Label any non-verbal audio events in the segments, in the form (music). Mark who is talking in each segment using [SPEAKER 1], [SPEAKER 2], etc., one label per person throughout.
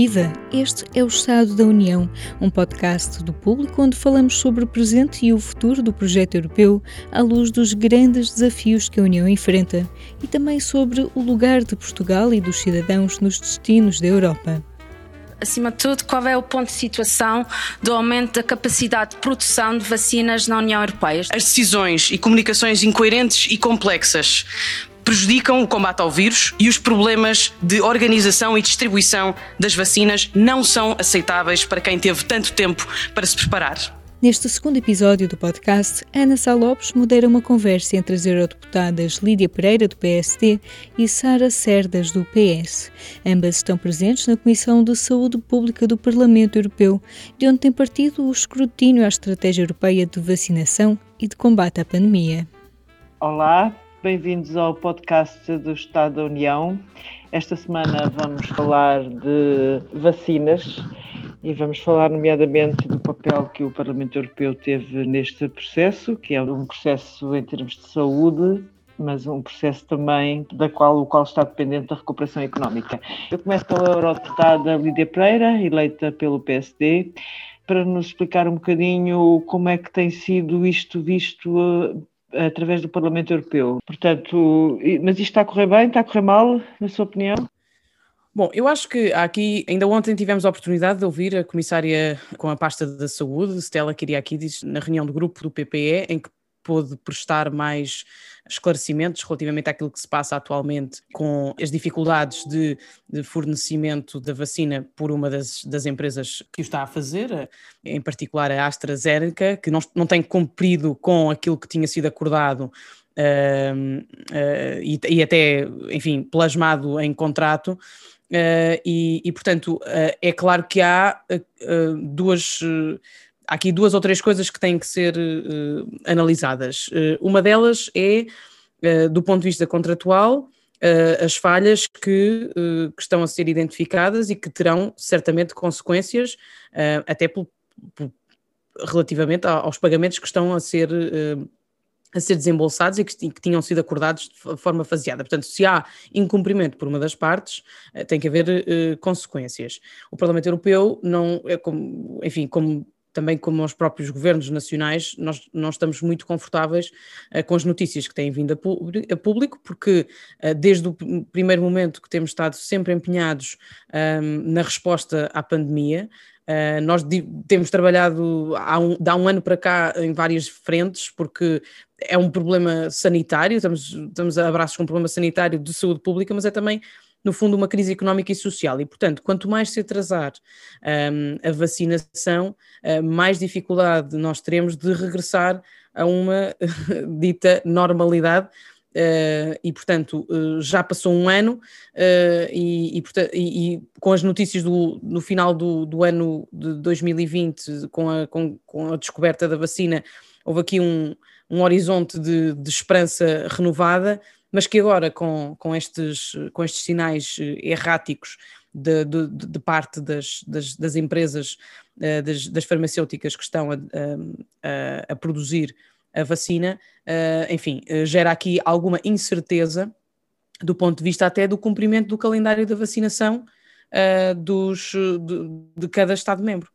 [SPEAKER 1] Viva! Este é o Estado da União, um podcast do público onde falamos sobre o presente e o futuro do projeto europeu à luz dos grandes desafios que a União enfrenta e também sobre o lugar de Portugal e dos cidadãos nos destinos da Europa
[SPEAKER 2] acima de tudo, qual é o ponto de situação do aumento da capacidade de produção de vacinas na União Europeia?
[SPEAKER 3] As decisões e comunicações incoerentes e complexas prejudicam o combate ao vírus e os problemas de organização e distribuição das vacinas não são aceitáveis para quem teve tanto tempo para se preparar.
[SPEAKER 1] Neste segundo episódio do podcast, Ana Sá Lopes modera uma conversa entre as eurodeputadas Lídia Pereira, do PSD, e Sara Cerdas, do PS. Ambas estão presentes na Comissão de Saúde Pública do Parlamento Europeu, de onde tem partido o escrutínio à estratégia europeia de vacinação e de combate à pandemia.
[SPEAKER 4] Olá, Bem-vindos ao podcast do Estado da União. Esta semana vamos falar de vacinas e vamos falar, nomeadamente, do papel que o Parlamento Europeu teve neste processo, que é um processo em termos de saúde, mas um processo também da qual o qual está dependente da recuperação económica. Eu começo pela eurodeputada Lídia Pereira, eleita pelo PSD, para nos explicar um bocadinho como é que tem sido isto visto através do Parlamento Europeu. Portanto, mas isto está a correr bem, está a correr mal, na sua opinião?
[SPEAKER 3] Bom, eu acho que aqui, ainda ontem tivemos a oportunidade de ouvir a comissária com a pasta da saúde, Stella Kiriakidis, na reunião do grupo do PPE, em que pôde prestar mais esclarecimentos relativamente àquilo que se passa atualmente com as dificuldades de, de fornecimento da vacina por uma das, das, empresas que o está a fazer, em particular a AstraZeneca, que não, não tem cumprido com aquilo que tinha sido acordado Uh, uh, e, e, até, enfim, plasmado em contrato. Uh, e, e, portanto, é claro que há duas há aqui duas ou três coisas que têm que ser uh, analisadas. Uh, uma delas é, uh, do ponto de vista contratual, as falhas que, que, estão a ser identificadas e que terão certamente consequências, até por, por, relativamente aos pagamentos que estão a ser a ser desembolsados e que, tinham sido acordados de forma faseada. Portanto, se há incumprimento por uma das partes, tem que haver consequências. O Parlamento Europeu não é como, enfim, como também como os próprios governos nacionais, nós não estamos muito confortáveis uh, com as notícias que têm vindo a, a público, porque uh, desde o primeiro momento que temos estado sempre empenhados ehm, na resposta à pandemia, Uh, nós temos trabalhado há um, há um ano para cá em várias frentes, porque é um problema sanitário, estamos, estamos a abraços com um problema sanitário de saúde pública, mas é também no fundo, uma crise económica e social. E, portanto, quanto mais se atrasar um, a vacinação, uh, mais dificuldade nós teremos de regressar a uma (laughs) dita normalidade. Uh, e portanto uh, já passou um ano uh, e, e, e, com as notícias do, no final do, do ano de 2020 com a, com, com a descoberta da vacina houve aqui um, um horizonte de, de esperança renovada mas que agora com, com, estes, com estes sinais eh, erráticos de, de, de parte das, das, das empresas, uh, das, das, farmacêuticas que estão a, a, a produzir a vacina, uh, enfim, gera aqui alguma incerteza do ponto de vista até do cumprimento do calendário da vacinação dos, de, de, cada Estado-membro.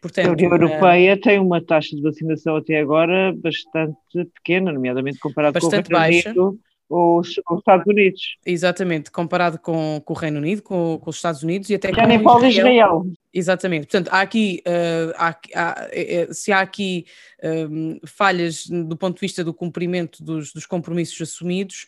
[SPEAKER 4] Portanto, a União Europeia tem uma taxa de vacinação até agora bastante pequena, nomeadamente comparado
[SPEAKER 3] bastante
[SPEAKER 4] com o Reino. Unido, os, os, Estados Unidos.
[SPEAKER 3] Exatamente, comparado com, com o Reino Unido, com, com, os Estados Unidos e até
[SPEAKER 4] Já com nem falo Israel.
[SPEAKER 3] Exatamente, portanto, há aqui, uh, há, há, é, se há aqui um, falhas do ponto de vista do cumprimento dos, dos compromissos assumidos,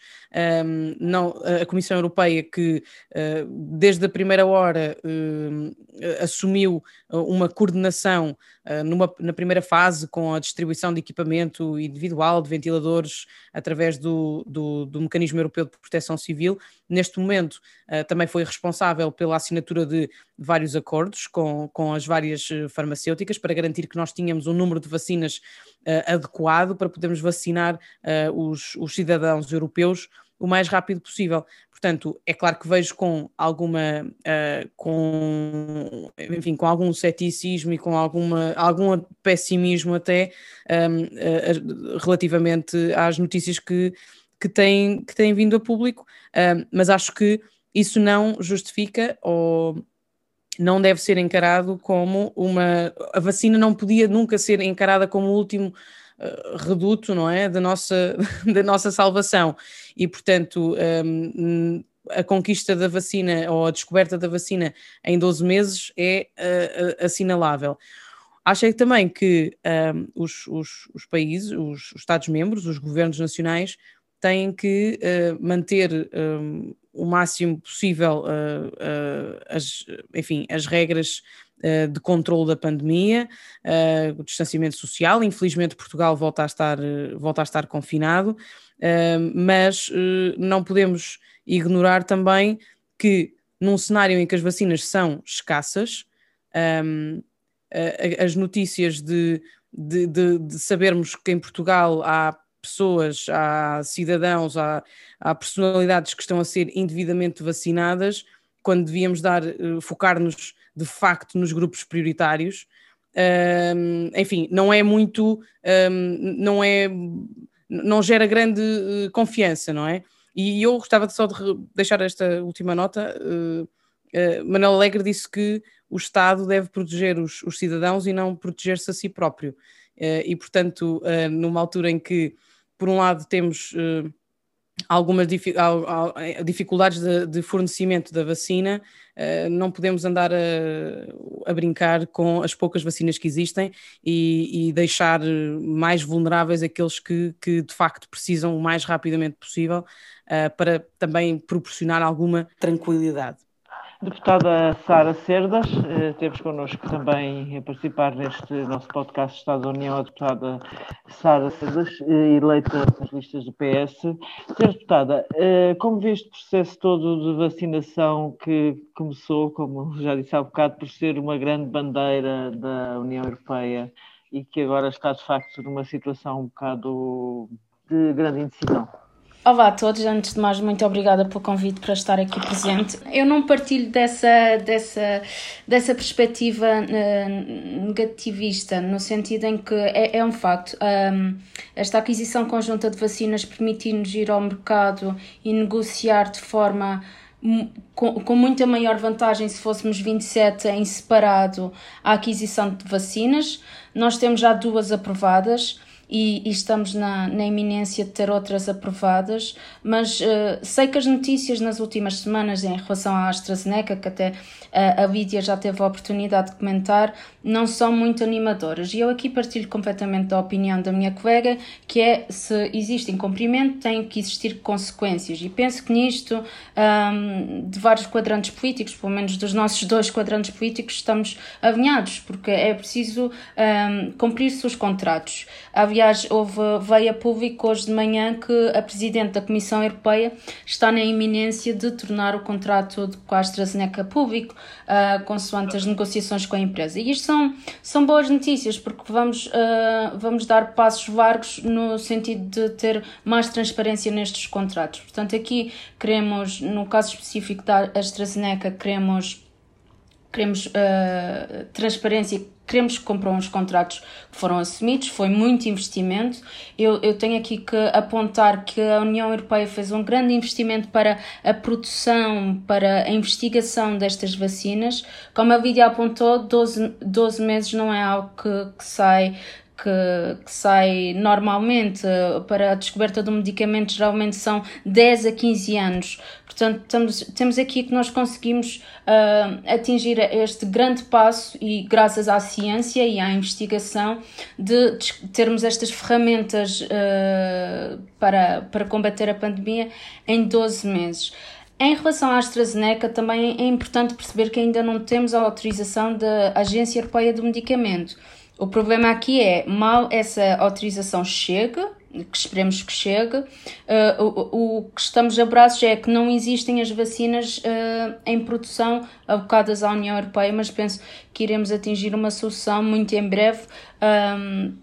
[SPEAKER 3] um, não, a Comissão Europeia que uh, desde a primeira hora uh, assumiu uma coordenação numa, na primeira fase com a distribuição de equipamento individual, de ventiladores, através do, do, do Mecanismo Europeu de Proteção Civil, neste momento também foi responsável pela assinatura de vários acordos com, com as várias farmacêuticas para garantir que nós tínhamos um número de vacinas uh, adequado para podermos vacinar uh, os, os cidadãos europeus o mais rápido possível. Portanto, é claro que vejo com alguma, uh, com, enfim, com algum ceticismo e com alguma, algum pessimismo até um, uh, relativamente às notícias que, que, têm, que têm vindo a público, uh, mas acho que isso não justifica ou não deve ser encarado como uma. A vacina não podia nunca ser encarada como o último uh, reduto, não é? Da nossa, (laughs) da nossa salvação. E, portanto, um, a conquista da vacina ou a descoberta da vacina em 12 meses é uh, assinalável. Achei também que um, os, os, os, países, os, os Estados-membros, os governos nacionais, têm que uh, manter um, o máximo possível uh, uh, as, enfim, as regras de controle da pandemia, o distanciamento social. Infelizmente, Portugal volta a estar, volta a estar confinado, mas não podemos ignorar também que, num cenário em que as vacinas são escassas, as notícias de, de, de, de sabermos que em Portugal há pessoas, há cidadãos, há, há personalidades que estão a ser indevidamente vacinadas, quando devíamos dar, uh, focar-nos de facto nos grupos prioritários. Um, enfim, não é muito, um, não é, não gera grande uh, confiança, não é? E eu gostava só de deixar esta última nota. Uh, uh, Manuel Alegre disse que o Estado deve proteger os, os cidadãos e não proteger-se a si próprio. Uh, e, portanto, numa altura em que por um lado, temos uh, algumas eh, dificuldades de, de, fornecimento da vacina, uh, não podemos andar a, a, brincar com as poucas vacinas que existem e, e deixar mais vulneráveis aqueles que, que, de facto precisam o mais rapidamente possível uh, para também proporcionar alguma tranquilidade.
[SPEAKER 4] Deputada Sara Cerdas, eh, temos connosco também a participar neste nosso podcast Estado da União a deputada Sara Cerdas, eh, eleita nas listas do PS. Senhora deputada, eh, como vê este processo todo de vacinação que começou, como já disse há bocado, por ser uma grande bandeira da União Europeia e que agora está de facto numa situação um bocado de grande indecisão?
[SPEAKER 2] Olá a todos, antes de mais, muito obrigada pelo convite para estar aqui presente. Eu não partilho dessa, dessa, dessa perspectiva uh, negativista, no sentido em que é, é um facto. Um, esta aquisição conjunta de vacinas permitiu-nos ir ao mercado e negociar de forma com, com muita maior vantagem se fôssemos 27 em separado a aquisição de vacinas. Nós temos já duas aprovadas e, e estamos na, na iminência de ter outras aprovadas, mas uh, sei que as notícias nas últimas semanas em relação à AstraZeneca, que até uh, a Lídia já teve a oportunidade de comentar, não são muito animadoras. E eu aqui partilho completamente da opinião da minha colega, que é se existe incumprimento, tem que existir consequências. E penso que nisto, um, de vários quadrantes políticos, pelo menos dos nossos dois quadrantes políticos, estamos alinhados, porque é preciso um, cumprir-se os contratos. Aliás, houve, veio a público hoje de manhã que a Presidente da Comissão Europeia está na iminência de tornar o contrato com a AstraZeneca público, uh, consoante as negociações com a empresa. E isto são, são boas notícias, porque vamos, uh, vamos dar passos largos no sentido de ter mais transparência nestes contratos. Portanto, aqui queremos, no caso específico da AstraZeneca, queremos queremos uh, transparência, queremos que compram os contratos que foram assumidos, foi muito investimento. Eu, eu tenho aqui que apontar que a União Europeia fez um grande investimento para a produção, para a investigação destas vacinas. Como a Lídia apontou, 12, 12 meses não é algo que, que sai que, que, sai normalmente para a descoberta do medicamento geralmente são 10 a 15 anos. Portanto, estamos, temos aqui que nós conseguimos uh, atingir este grande passo e graças à ciência e à investigação de, termos estas ferramentas uh, para, para combater a pandemia em 12 meses. Em relação à AstraZeneca, também é importante perceber que ainda não temos a autorização da Agência Europeia do Medicamento. O problema aqui é, mal essa autorização chega, que esperemos que chegue, uh, o, o, que estamos a braços é que não existem as vacinas uh, em produção abocadas à União Europeia, mas penso que iremos atingir uma solução muito em breve. Um,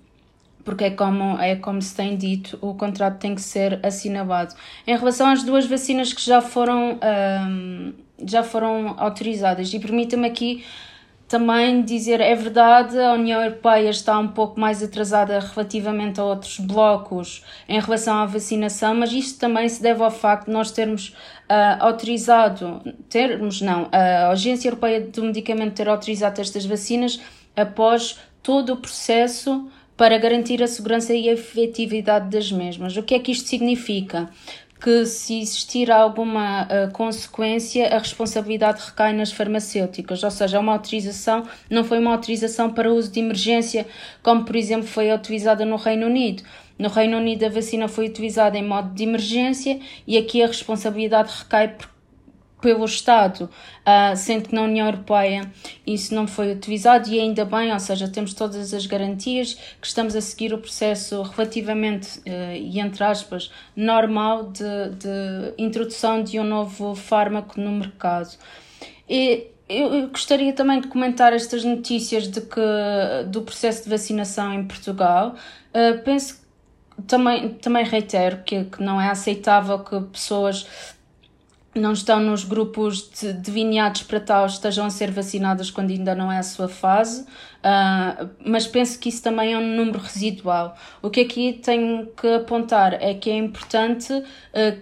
[SPEAKER 2] porque é como, é como se tem dito, o contrato tem que ser assinalado. Em relação às duas vacinas que já foram, um, já foram autorizadas, e permita-me aqui também dizer é verdade, a União Europeia está um pouco mais atrasada relativamente a outros blocos em relação à vacinação, mas isto também se deve ao facto de nós termos uh, autorizado, termos não, a Agência Europeia do Medicamento ter autorizado estas vacinas após todo o processo para garantir a segurança e a efetividade das mesmas. O que é que isto significa? Que se existir alguma uh, consequência, a responsabilidade recai nas farmacêuticas, ou seja, é uma autorização, não foi uma autorização para uso de emergência, como por exemplo foi utilizada no Reino Unido. No Reino Unido a vacina foi utilizada em modo de emergência e aqui a responsabilidade recai pelo Estado, uh, sendo que na União Europeia isso não foi utilizado e ainda bem, ou seja, temos todas as garantias que estamos a seguir o processo relativamente, uh, e entre aspas, normal de, de introdução de um novo fármaco no mercado. E eu gostaria também de comentar estas notícias de que, do processo de vacinação em Portugal. Uh, penso também, também reitero que, que não é aceitável que pessoas não estão nos grupos de, para tal estejam a ser vacinadas quando ainda não é a sua fase, uh, mas penso que isso também é um número residual. O que aqui tenho que apontar é que é importante uh,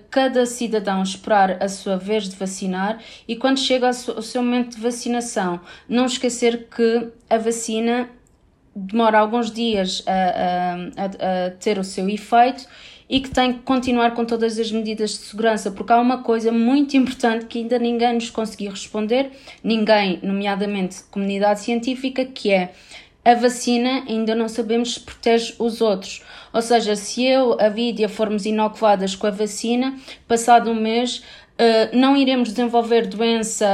[SPEAKER 2] cada cidadão esperar a sua vez de vacinar e quando chega o seu momento de vacinação, não esquecer que a vacina demora alguns dias a, a, a ter o seu efeito e que tem que continuar com todas as medidas de segurança, porque há uma coisa muito importante que ainda ninguém nos conseguiu responder, ninguém, nomeadamente comunidade científica, que é a vacina ainda não sabemos se protege os outros. Ou seja, se eu, a Vídia, formos inoculadas com a vacina, passado um mês, uh, não iremos desenvolver doença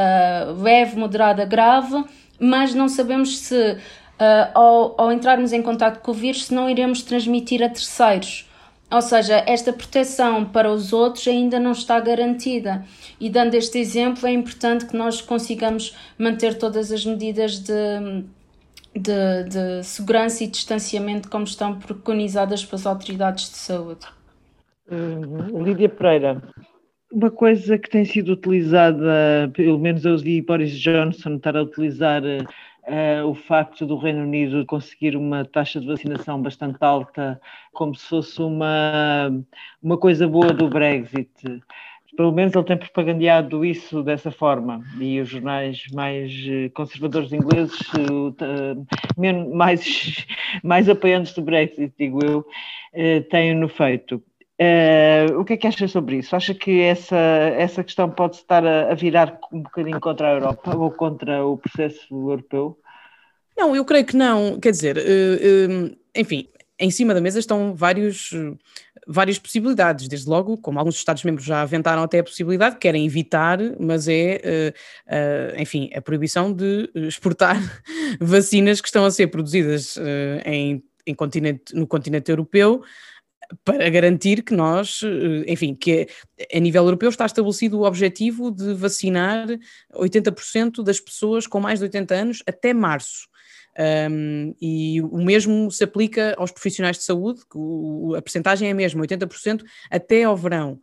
[SPEAKER 2] leve, moderada, grave, mas não sabemos se, uh, ao, entrarmos em contato com o vírus, não iremos transmitir a terceiros. Ou seja, esta proteção para os outros ainda não está garantida. E dando este exemplo, é importante que nós consigamos manter todas as medidas de, de, de segurança e distanciamento como estão preconizadas pelas autoridades de saúde.
[SPEAKER 4] Uh, Lídia Pereira, uma coisa que tem sido utilizada, pelo menos eu vi Boris Johnson estar a utilizar uh, o facto do Reino Unido conseguir uma taxa de vacinação bastante alta, como se fosse uma, uma coisa boa do Brexit. Pelo menos ele tem propagandeado isso dessa forma, e os jornais mais eh, conservadores ingleses, uh, (laughs) mais, mais apoiantes do Brexit, digo eu, têm-no feito. Uh, o que é que achas sobre isso? Acha que essa, essa questão pode estar a, a, virar um bocadinho contra a Europa ou contra o processo europeu?
[SPEAKER 3] Não, eu creio que não. Quer dizer, uh, uh, enfim, em cima da mesa estão vários, várias possibilidades. Desde logo, como alguns Estados-membros já aventaram até a possibilidade, querem evitar, mas é, enfim, a proibição de exportar (laughs) vacinas que estão a ser produzidas em, em continente, no continente europeu para garantir que nós, eh, enfim, que a nível europeu está estabelecido o objetivo de vacinar 80% das pessoas com mais de 80 anos até março. Um, e o mesmo se aplica aos profissionais de saúde, que o, a percentagem é a mesma, 80% até ao verão.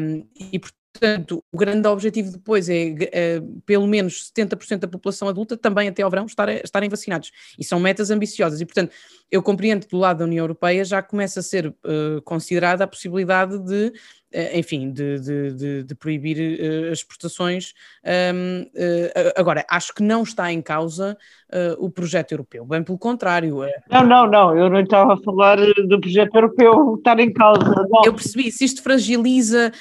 [SPEAKER 3] Um, e, Portanto, o grande objetivo depois é, é pelo menos 70% da população adulta também até ao verão estar, estarem vacinados. E são metas ambiciosas. E, portanto, eu compreendo que do lado da União Europeia já começa a ser uh, considerada a possibilidade de enfim, de, de, de, de proibir uh, as exportações. Um, uh, agora, acho que não está em causa uh, o projeto europeu, bem pelo contrário.
[SPEAKER 4] Não, não, não, eu não estava a falar do projeto europeu estar em causa. Não.
[SPEAKER 3] Eu percebi, se isto fragiliza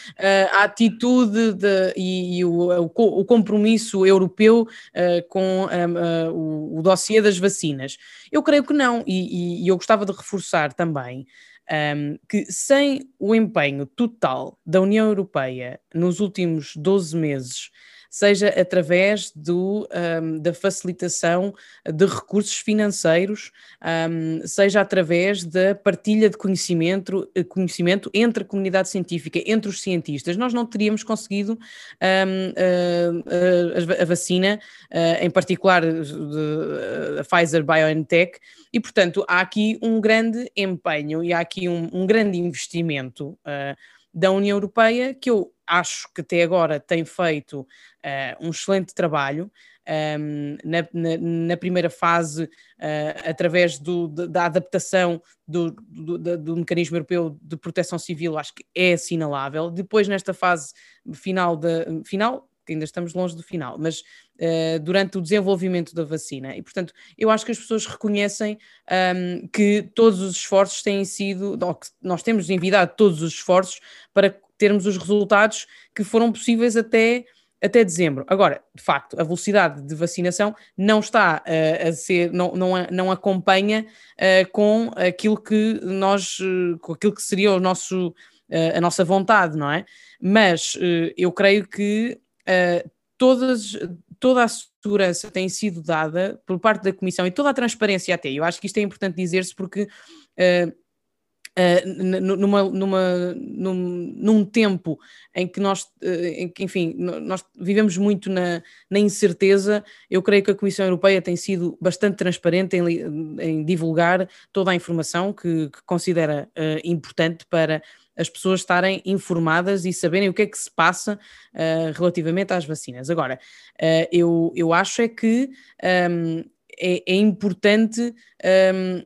[SPEAKER 3] a atitude de, e, e o, o, compromisso europeu com um, o, o dossiê das vacinas. Eu creio que não, e, e eu gostava de reforçar também um, que sem o empenho total da União Europeia nos últimos 12 meses seja através do, um, da facilitação de recursos financeiros, um, seja através da partilha de conhecimento, eh, conhecimento entre a comunidade científica, entre os cientistas. Nós não teríamos conseguido um, a, a, a, vacina, em particular a Pfizer BioNTech, e portanto há aqui um grande empenho e há aqui um, um grande investimento da União Europeia que eu acho que até agora tem feito uh, um excelente trabalho. Um, na, na, na, primeira fase, uh, através do, da adaptação do, do, do, mecanismo europeu de proteção civil, acho que é assinalável. Depois, nesta fase final, de, final que ainda estamos longe do final, mas uh, durante o desenvolvimento da vacina. E, portanto, eu acho que as pessoas reconhecem um, que todos os esforços têm sido, que nós temos envidado todos os esforços para termos os resultados que foram possíveis até até dezembro. Agora, de facto, a velocidade de vacinação não está uh, a ser, não, não, não acompanha uh, com aquilo que nós, uh, com aquilo que seria o nosso, a nossa vontade, não é? Mas eu creio que todas, toda a segurança tem sido dada por parte da Comissão e toda a transparência até. Eu acho que isto é importante dizer-se porque numa, numa, num, num, tempo em que nós, uh, em que, enfim, nós vivemos muito na, na, incerteza, eu creio que a Comissão Europeia tem sido bastante transparente em, em divulgar toda a informação que, que considera uh, importante para as pessoas estarem informadas e saberem o que é que se passa relativamente às vacinas. Agora, eu, eu acho é que um, é, é, importante. Um,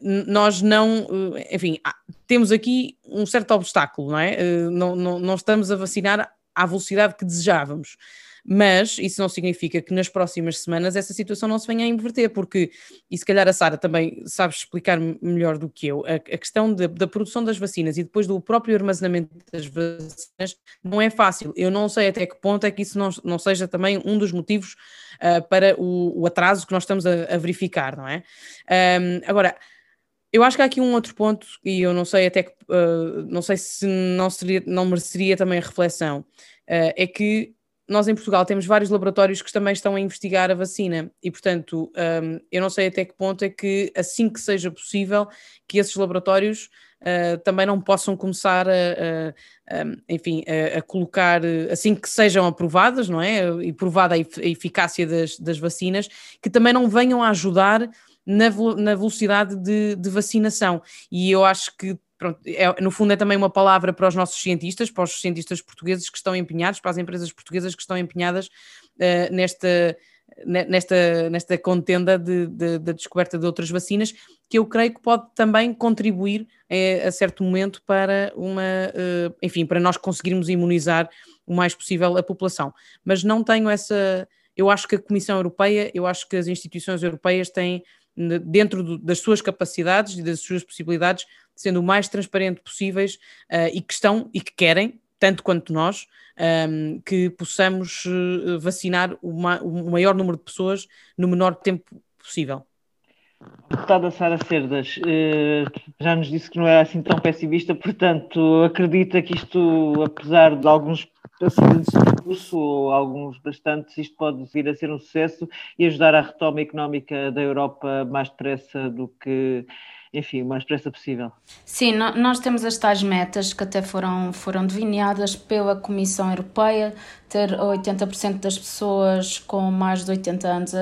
[SPEAKER 3] nós não, eh, enfim, temos aqui um certo obstáculo, não é? Eh, não, não, não estamos a vacinar à velocidade que desejávamos. Mas isso não significa que nas próximas semanas essa situação não se venha a inverter, porque, e se calhar a Sara também sabe explicar melhor do que eu, a, a questão de, da produção das vacinas e depois do próprio armazenamento das vacinas não é fácil. Eu não sei até que ponto é que isso não, não seja também um dos motivos uh, para o, o, atraso que nós estamos a, a verificar, não é? Um, agora, eu acho que há aqui um outro ponto, e eu não sei até que, uh, não sei se não, seria, não mereceria também reflexão, uh, é que nós em Portugal temos vários laboratórios que também estão a investigar a vacina e, portanto, um, eu não sei até que ponto é que, assim que seja possível, que esses laboratórios uh, também não possam começar a, a, a enfim, a, a, colocar, assim que sejam aprovadas, não é? E provada a eficácia das, das vacinas, que também não venham a ajudar na, na velocidade de, de, vacinação. E eu acho que, pronto, é, no fundo, é também uma palavra para os nossos cientistas, para os cientistas portugueses que estão empenhados, para as empresas portuguesas que estão empenhadas uh, nesta nesta, nesta contenda de, de, da descoberta de outras vacinas, que eu creio que pode também contribuir é, a certo momento para uma, uh, enfim, para nós conseguirmos imunizar o mais possível a população. Mas não tenho essa, eu acho que a Comissão Europeia, eu acho que as instituições europeias têm dentro do, das suas capacidades e das suas possibilidades, sendo o mais transparente possíveis uh, e que estão e que querem, tanto quanto nós, um, ehm, que possamos uh, vacinar o, maior número de pessoas no menor tempo possível.
[SPEAKER 4] Deputada Sara Cerdas, já nos disse que não era assim tão pessimista, portanto, acredita que isto, apesar de alguns acidentes de percurso, ou alguns bastantes, isto pode vir a ser um sucesso e ajudar à retoma económica da Europa mais depressa do que enfim, o mais depressa possível.
[SPEAKER 2] Sim, nós temos as tais metas que até foram, foram delineadas pela Comissão Europeia, ter 80% das pessoas com mais de 80 anos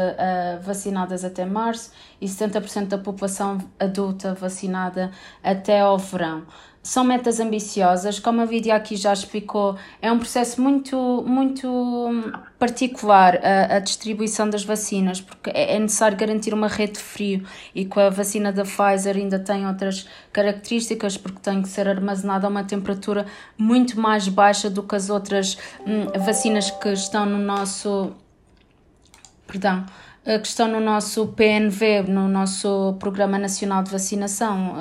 [SPEAKER 2] vacinadas até março e 70% da população adulta vacinada até ao verão são metas ambiciosas, como a Vidia aqui já explicou, é um processo muito, muito particular a, a distribuição das vacinas, porque é, é necessário garantir uma rede de frio e com a vacina da Pfizer ainda tem outras características, porque tem que ser armazenada a uma temperatura muito mais baixa do que as outras hum, vacinas que estão no nosso. Perdão que estão no nosso PNV, no nosso Programa Nacional de Vacinação,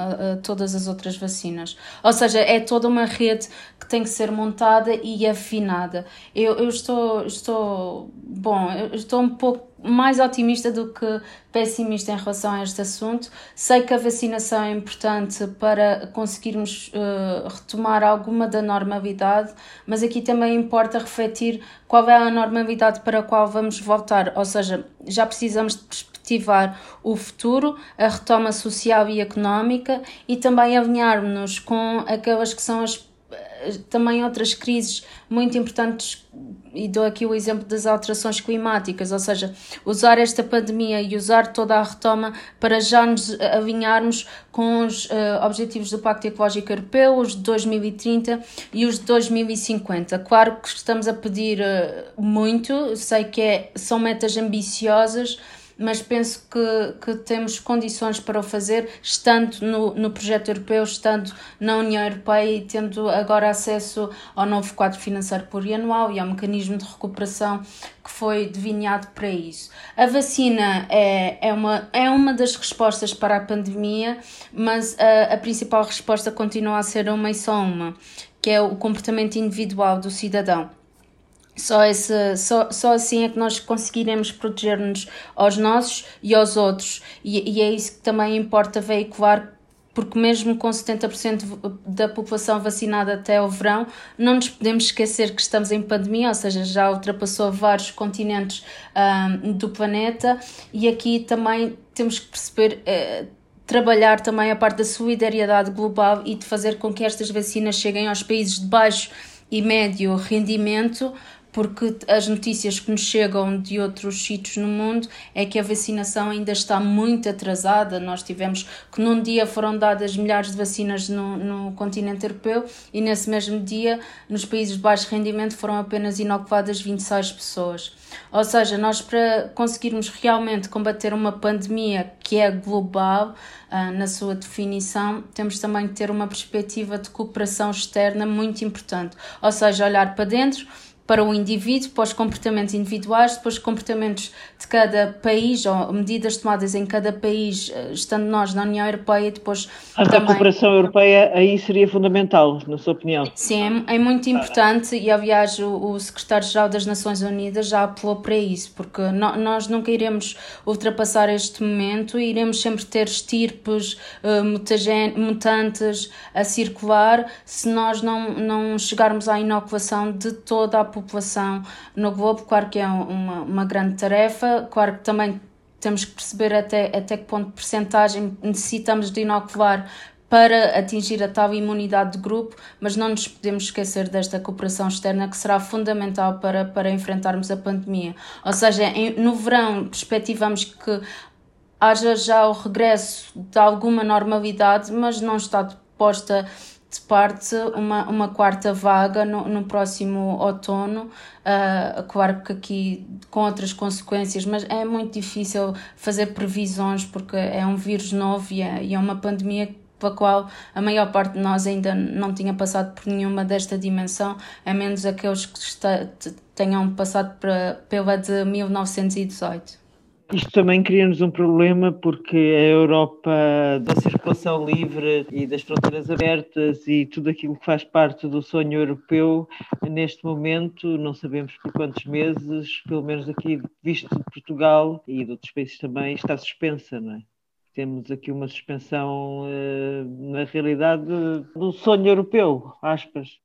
[SPEAKER 2] todas as outras vacinas. Ou seja, é toda uma rede que tem que ser montada e afinada. Eu, eu estou, estou, bom, eu estou um pouco mais otimista do que pessimista em relação a este assunto. Sei que a vacinação é importante para conseguirmos uh, retomar alguma da normalidade, mas aqui também importa refletir qual é a normalidade para a qual vamos voltar. Ou seja, já precisamos de perspectivar o futuro, a retoma social e económica e também alinhar-nos com aquelas que são as também outras crises muito importantes e dou aqui o exemplo das alterações climáticas, ou seja, usar esta pandemia e usar toda a retoma para já nos alinharmos com os uh, objetivos do Pacto Ecológico Europeu, os de 2030 e os de 2050. Claro que estamos a pedir uh, muito, sei que é, são metas ambiciosas, mas penso que, que temos condições para o fazer, estando no, no projeto europeu, estando na União Europeia e tendo agora acesso ao novo quadro financeiro plurianual e ao mecanismo de recuperação que foi delineado para isso. A vacina é, é, uma, é uma das respostas para a pandemia, mas a, a principal resposta continua a ser uma e só uma, que é o comportamento individual do cidadão. Só, esse, só, só assim é que nós conseguiremos proteger-nos aos nossos e aos outros. E, e é isso que também importa veicular porque mesmo com 70% da população vacinada até o verão, não nos podemos esquecer que estamos em pandemia, ou seja, já ultrapassou vários continentes um, do planeta e aqui também temos que perceber, uh, trabalhar também a parte da solidariedade global e de fazer com que estas vacinas cheguem aos países de baixo e médio rendimento, porque as notícias que nos chegam de outros sítios no mundo é que a vacinação ainda está muito atrasada. Nós tivemos que num dia foram dadas milhares de vacinas no, no continente europeu e nesse mesmo dia, nos países de baixo rendimento, foram apenas inoculadas 26 pessoas. Ou seja, nós para conseguirmos realmente combater uma pandemia que é global, uh, na sua definição, temos também que ter uma perspectiva de cooperação externa muito importante. Ou seja, olhar para dentro para o indivíduo, para os comportamentos individuais, depois comportamentos de cada país ou medidas tomadas em cada país, eh, estando nós na União Europeia, depois
[SPEAKER 4] também... a cooperação europeia aí seria fundamental, na sua opinião?
[SPEAKER 2] Sim, é, é muito importante e aliás o, o secretário-geral das Nações Unidas já apelou para isso, porque no, nós nunca iremos ultrapassar este momento e iremos sempre ter estirpes uh, mutantes a circular se nós não, não chegarmos à inoculação de toda a população população no globo, claro que é uma, uma grande tarefa, claro que também temos que perceber até, até que ponto de percentagem necessitamos de inocular para atingir a tal imunidade de grupo, mas não nos podemos esquecer desta cooperação externa que será fundamental para, para enfrentarmos a pandemia. Ou seja, em, no verão perspectivamos que haja já o regresso de alguma normalidade, mas não está posta de parte uma, uma quarta vaga no, no próximo outono, uh, claro que aqui com outras consequências, mas é muito difícil fazer previsões porque é um vírus novo e é, e é uma pandemia pela qual a maior parte de nós ainda não tinha passado por nenhuma desta dimensão, a menos aqueles que está, tenham passado para, pela de 1918.
[SPEAKER 4] Isto também cria-nos um problema porque a Europa da circulação livre e das fronteiras abertas e tudo aquilo que faz parte do sonho europeu, neste momento, não sabemos por quantos meses, pelo menos aqui visto de Portugal e de outros países também, está suspensa, não é? Temos aqui uma suspensão, eh, na realidade, do sonho europeu, aspas.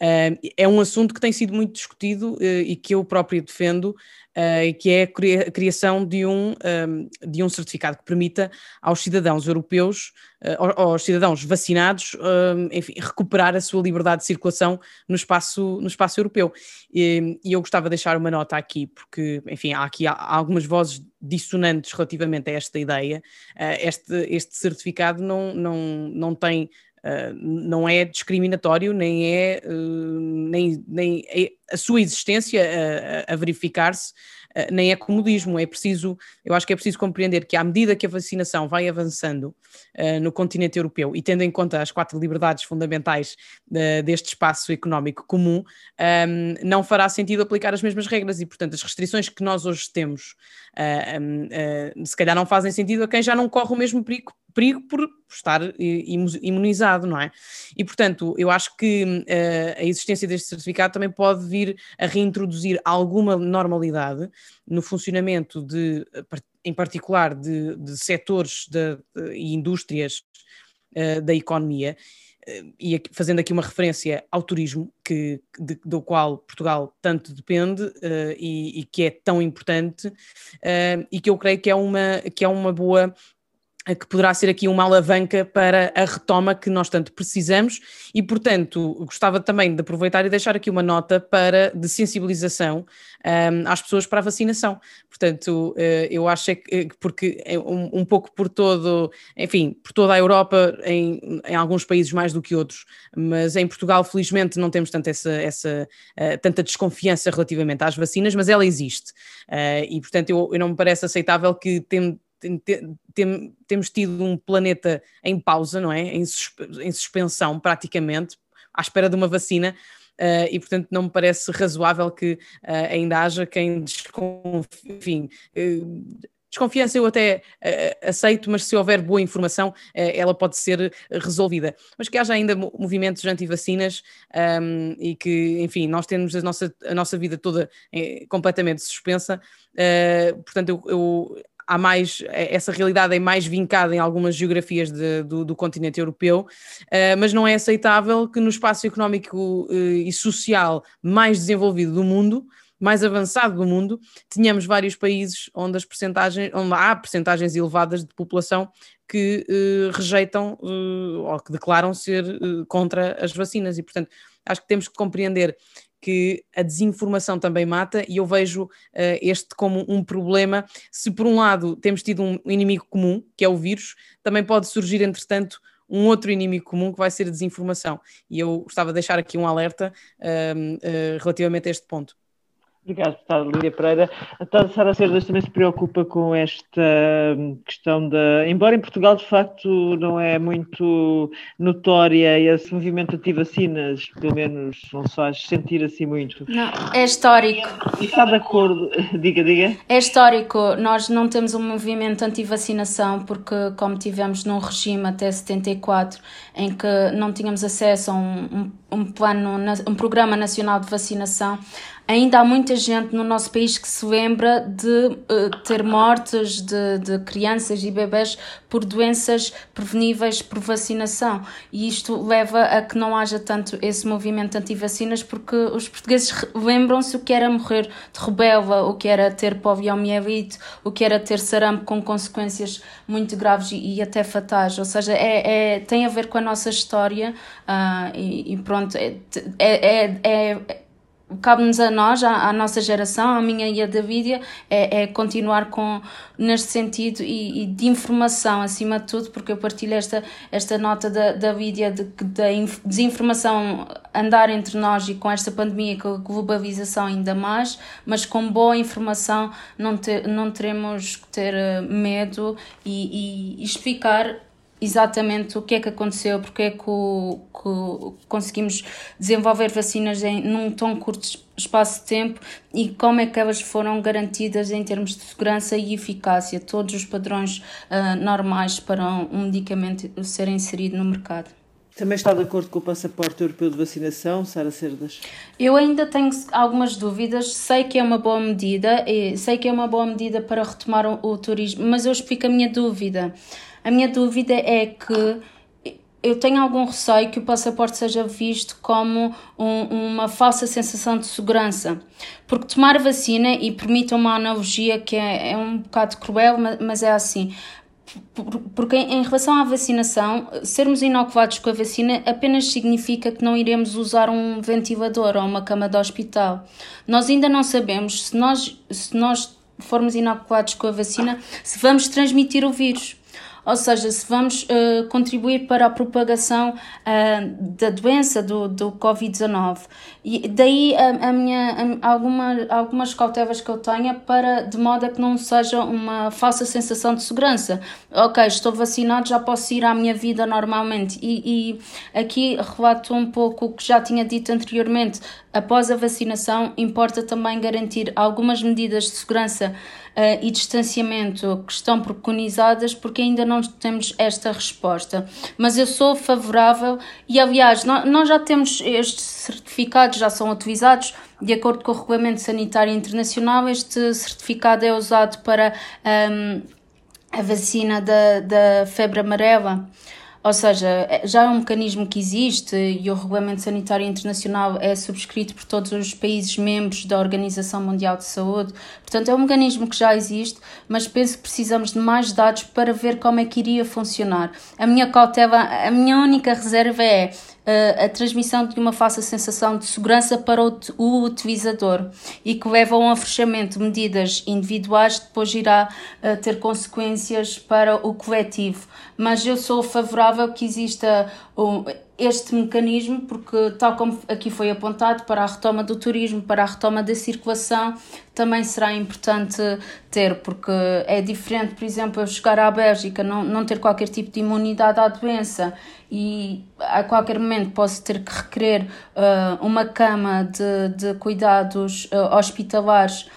[SPEAKER 3] É um assunto que tem sido muito discutido eh, e que eu próprio defendo, uh, que é a criação de um, ehm, de um certificado que permita aos cidadãos europeus, aos cidadãos vacinados, uh, enfim, recuperar a sua liberdade de circulação no espaço, no espaço europeu. E, eu gostava de deixar uma nota aqui, porque, enfim, há aqui algumas vozes dissonantes relativamente a esta ideia. Eh, este, este certificado não, não, não tem Uh, não é discriminatório, nem é, uh, nem, nem é a sua existência a, a verificar-se eh, nem é comodismo, é preciso, eu acho que é preciso compreender que à medida que a vacinação vai avançando uh, no continente europeu e tendo em conta as quatro liberdades fundamentais uh, deste espaço económico comum, um, não fará sentido aplicar as mesmas regras. E, portanto, as restrições que nós hoje temos, uh, um, se calhar não fazem sentido a quem já não corre o mesmo perigo perigo por estar imunizado, não é? E, portanto, eu acho que uh, a existência deste certificado também pode vir a reintroduzir alguma normalidade no funcionamento de, em particular, de, de setores e indústrias uh, da economia, uh, e aqui, fazendo aqui uma referência ao turismo, que, de, do qual Portugal tanto depende e, e, que é tão importante, e que eu creio que é uma, que é uma boa que poderá ser aqui uma alavanca para a retoma que nós tanto precisamos e, portanto, gostava também de aproveitar e deixar aqui uma nota para de sensibilização um, às pessoas para a vacinação. Portanto, uh, eu acho é que, porque é um, um, pouco por todo, enfim, por toda a Europa, em, em, alguns países mais do que outros, mas em Portugal, felizmente, não temos tanto essa, essa uh, tanta desconfiança relativamente às vacinas, mas ela existe. E, portanto, eu, eu, não me parece aceitável que tem, tem, tem, temos tido um planeta em pausa, não é? Em, em suspensão, praticamente, à espera de uma vacina. Uh, e portanto não me parece razoável que uh, ainda haja quem desconfie, enfim, uh, desconfiança eu até aceito, mas se houver boa informação ela pode ser resolvida. Mas que haja ainda movimentos anti-vacinas um, e que, enfim, nós temos a nossa, a nossa vida toda completamente suspensa, portanto eu, eu há mais, é, essa realidade é mais vincada em algumas geografias de, do, do, continente europeu, uh, mas não é aceitável que no espaço económico uh, e social mais desenvolvido do mundo, mais avançado do mundo, tenhamos vários países onde as percentagens, onde há percentagens elevadas de população que uh, rejeitam ou que declaram ser contra as vacinas. E, portanto, acho que temos que compreender que a desinformação também mata e eu vejo uh, este como um problema. Se por um lado temos tido um inimigo comum, que é o vírus, também pode surgir, entretanto, um outro inimigo comum que vai ser a desinformação. E eu gostava de deixar aqui um alerta uh, uh, relativamente a este ponto.
[SPEAKER 4] Obrigado, deputada Lídia Pereira. A deputada Sara Cerdas também se preocupa com esta hum, questão da. Embora em Portugal, de facto, não é muito notória esse movimento anti-vacinas, pelo menos não se faz sentir assim muito.
[SPEAKER 2] Não, é histórico.
[SPEAKER 4] E está de acordo? (laughs) Diga, diga.
[SPEAKER 2] É histórico. Nós não temos um movimento anti-vacinação porque, como tivemos num regime até 74, em que não tínhamos acesso a um, um, um plano, um programa nacional de vacinação, ainda há muita gente no nosso país que se lembra de uh, ter mortes de, de crianças e bebés por doenças preveníveis por vacinação. E isto leva a que não haja tanto esse movimento anti-vacinas, porque os portugueses lembram-se o que era morrer de rubéola, o que era ter poliomielite, o que era ter sarampo com consequências muito graves e, e até fatais. Ou seja, é, é, tem a ver com a nossa história uh, e, e, pronto, é, é, é, é cabe-nos a nós, à, à, nossa geração, a minha e a da Vídia, é, é continuar com, neste sentido e, e, de informação acima de tudo, porque eu partilho esta, esta nota da, da Vídia de que da desinformação andar entre nós e com esta pandemia, com a globalização ainda mais, mas com boa informação não, ter, não teremos que ter eh, medo e, e explicar exatamente o que é que aconteceu, porque é que, o, que conseguimos desenvolver vacinas em num tão curto espaço de tempo e como é que elas foram garantidas em termos de segurança e eficácia, todos os padrões uh, normais para um medicamento ser inserido no mercado.
[SPEAKER 4] Também está de acordo com o passaporte europeu de vacinação, Sara Cerdas?
[SPEAKER 2] Eu ainda tenho algumas dúvidas. Sei que é uma boa medida, sei que é uma boa medida para retomar o, o turismo, mas eu explico a minha dúvida. A minha dúvida é que eu tenho algum receio que o passaporte seja visto como um, uma falsa sensação de segurança. Porque tomar vacina, e permitam uma analogia que é, é um bocado cruel, mas, mas é assim. Porque em relação à vacinação, sermos inoculados com a vacina apenas significa que não iremos usar um ventilador ou uma cama de hospital. Nós ainda não sabemos se nós, se nós formos inoculados com a vacina, se vamos transmitir o vírus ou seja, se vamos uh, contribuir para a propagação uh, da doença do, do Covid-19. E daí a, a minha, a, alguma, algumas cautelas que eu tenho para, de modo a que não seja uma falsa sensação de segurança. Ok, estou vacinado, já posso ir à minha vida normalmente. E, e aqui relato um pouco o que já tinha dito anteriormente. Após a vacinação, importa também garantir algumas medidas de segurança e distanciamento que estão preconizadas, porque ainda não temos esta resposta. Mas eu sou favorável e, aliás, nós, já temos estes certificados, já são utilizados. De acordo com o Regulamento Sanitário Internacional, este certificado é usado para um, a vacina da, da febre amarela. Ou seja, é, já é um mecanismo que existe e o Regulamento Sanitário Internacional é subscrito por todos os países membros da Organização Mundial de Saúde. Portanto, é um mecanismo que já existe, mas penso que precisamos de mais dados para ver como é que iria funcionar. A minha cautela, a minha única reserva é a transmissão de uma falsa sensação de segurança para o, o utilizador e que leva a um afrouxamento de medidas individuais que depois irá uh, ter consequências para o coletivo. Mas eu sou favorável que exista este mecanismo, porque, tal como aqui foi apontado, para a retoma do turismo, para a retoma da circulação, também será importante ter, porque é diferente, por exemplo, eu chegar à Bélgica, não, não ter qualquer tipo de imunidade à doença e a qualquer momento posso ter que requerer uh, uma cama de, de cuidados uh, hospitalares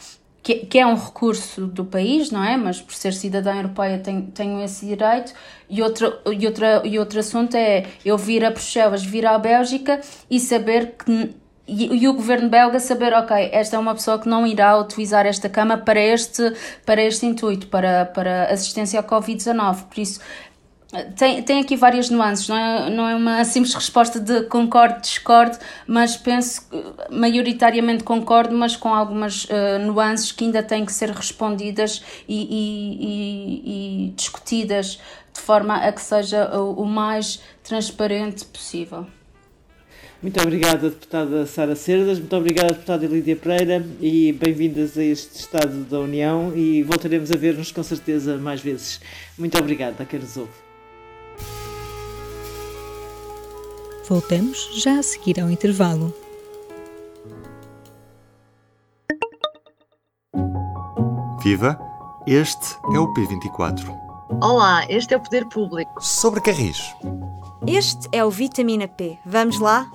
[SPEAKER 2] que, que, é um recurso do país, não é? Mas por ser cidadã europeia tenho, tenho esse direito. E outro, e, outra, e outro assunto é eu vir a Bruxelas, vir à Bélgica e saber que. E, e, o governo belga saber, ok, esta é uma pessoa que não irá utilizar esta cama para este, para este intuito, para, para assistência à Covid-19. Por isso, tem, tem aqui várias nuances, não é, não é uma simples resposta de concordo, discordo, mas penso maioritariamente concordo, mas com algumas uh, nuances que ainda têm que ser respondidas e, e, e, e discutidas de forma a que seja o, o mais transparente possível.
[SPEAKER 4] Muito obrigada, deputada Sara Cerdas, muito obrigada, deputada Lídia Pereira, e bem-vindas a este Estado da União e voltaremos a ver-nos com certeza mais vezes. Muito obrigada a quem nos ouve.
[SPEAKER 1] Voltamos já a seguir ao intervalo.
[SPEAKER 5] Viva! Este é o P24.
[SPEAKER 6] Olá, este é o Poder Público.
[SPEAKER 5] Sobre Carris.
[SPEAKER 7] Este é o Vitamina P. Vamos lá?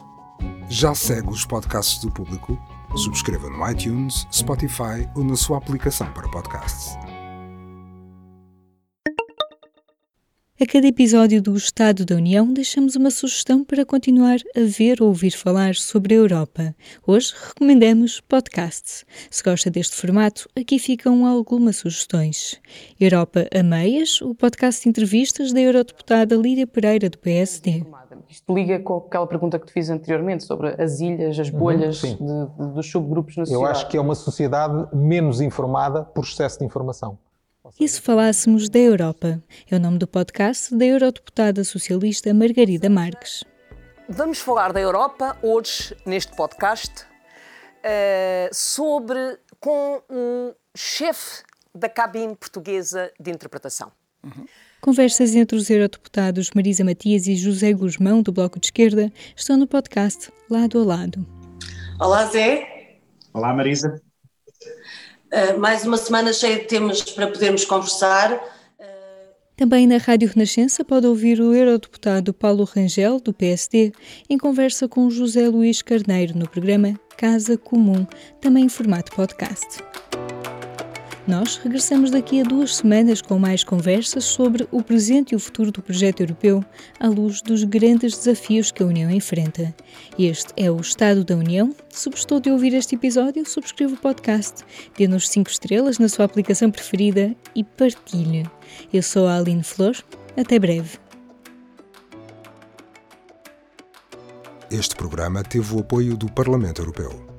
[SPEAKER 8] Já segue os podcasts do Público? Subscreva no iTunes, Spotify ou na sua aplicação para podcasts.
[SPEAKER 1] A cada episódio do Estado da União deixamos uma sugestão para continuar a ver ou ouvir falar sobre a Europa. Hoje recomendamos podcasts. Se gosta deste formato, aqui ficam algumas sugestões. Europa a Meias, o podcast de entrevistas da eurodeputada Lídia Pereira, do PSD.
[SPEAKER 3] Isto liga com aquela pergunta que te fiz anteriormente sobre as ilhas, as bolhas uhum, de, de, dos subgrupos na sociedade.
[SPEAKER 9] Eu acho que é uma sociedade menos informada por excesso de informação.
[SPEAKER 1] E se falássemos da Europa? É o nome do podcast da eurodeputada socialista Margarida Marques.
[SPEAKER 10] Vamos falar da Europa hoje, neste podcast, uh, sobre com o chefe da cabine portuguesa de interpretação.
[SPEAKER 1] Uhum. Conversas entre os eurodeputados Marisa Matias e José Guzmão, do Bloco de Esquerda, estão no podcast Lado a Lado.
[SPEAKER 11] Olá, Zé.
[SPEAKER 12] Olá, Marisa.
[SPEAKER 11] Uh, mais uma semana cheia de temas para podermos conversar.
[SPEAKER 1] Também na Rádio Renascença pode ouvir o eurodeputado Paulo Rangel, do PSD, em conversa com José Luís Carneiro no programa Casa Comum, também em formato podcast. Nós regressamos daqui a duas semanas com mais conversas sobre o presente e o futuro do projeto europeu à luz dos grandes desafios que a União enfrenta. Este é o Estado da União. Se gostou de ouvir este episódio, subscreva o podcast, dê-nos 5 estrelas na sua aplicação preferida e partilhe. Eu sou a Aline Flor. Até breve.
[SPEAKER 8] Este programa teve o apoio do Parlamento Europeu.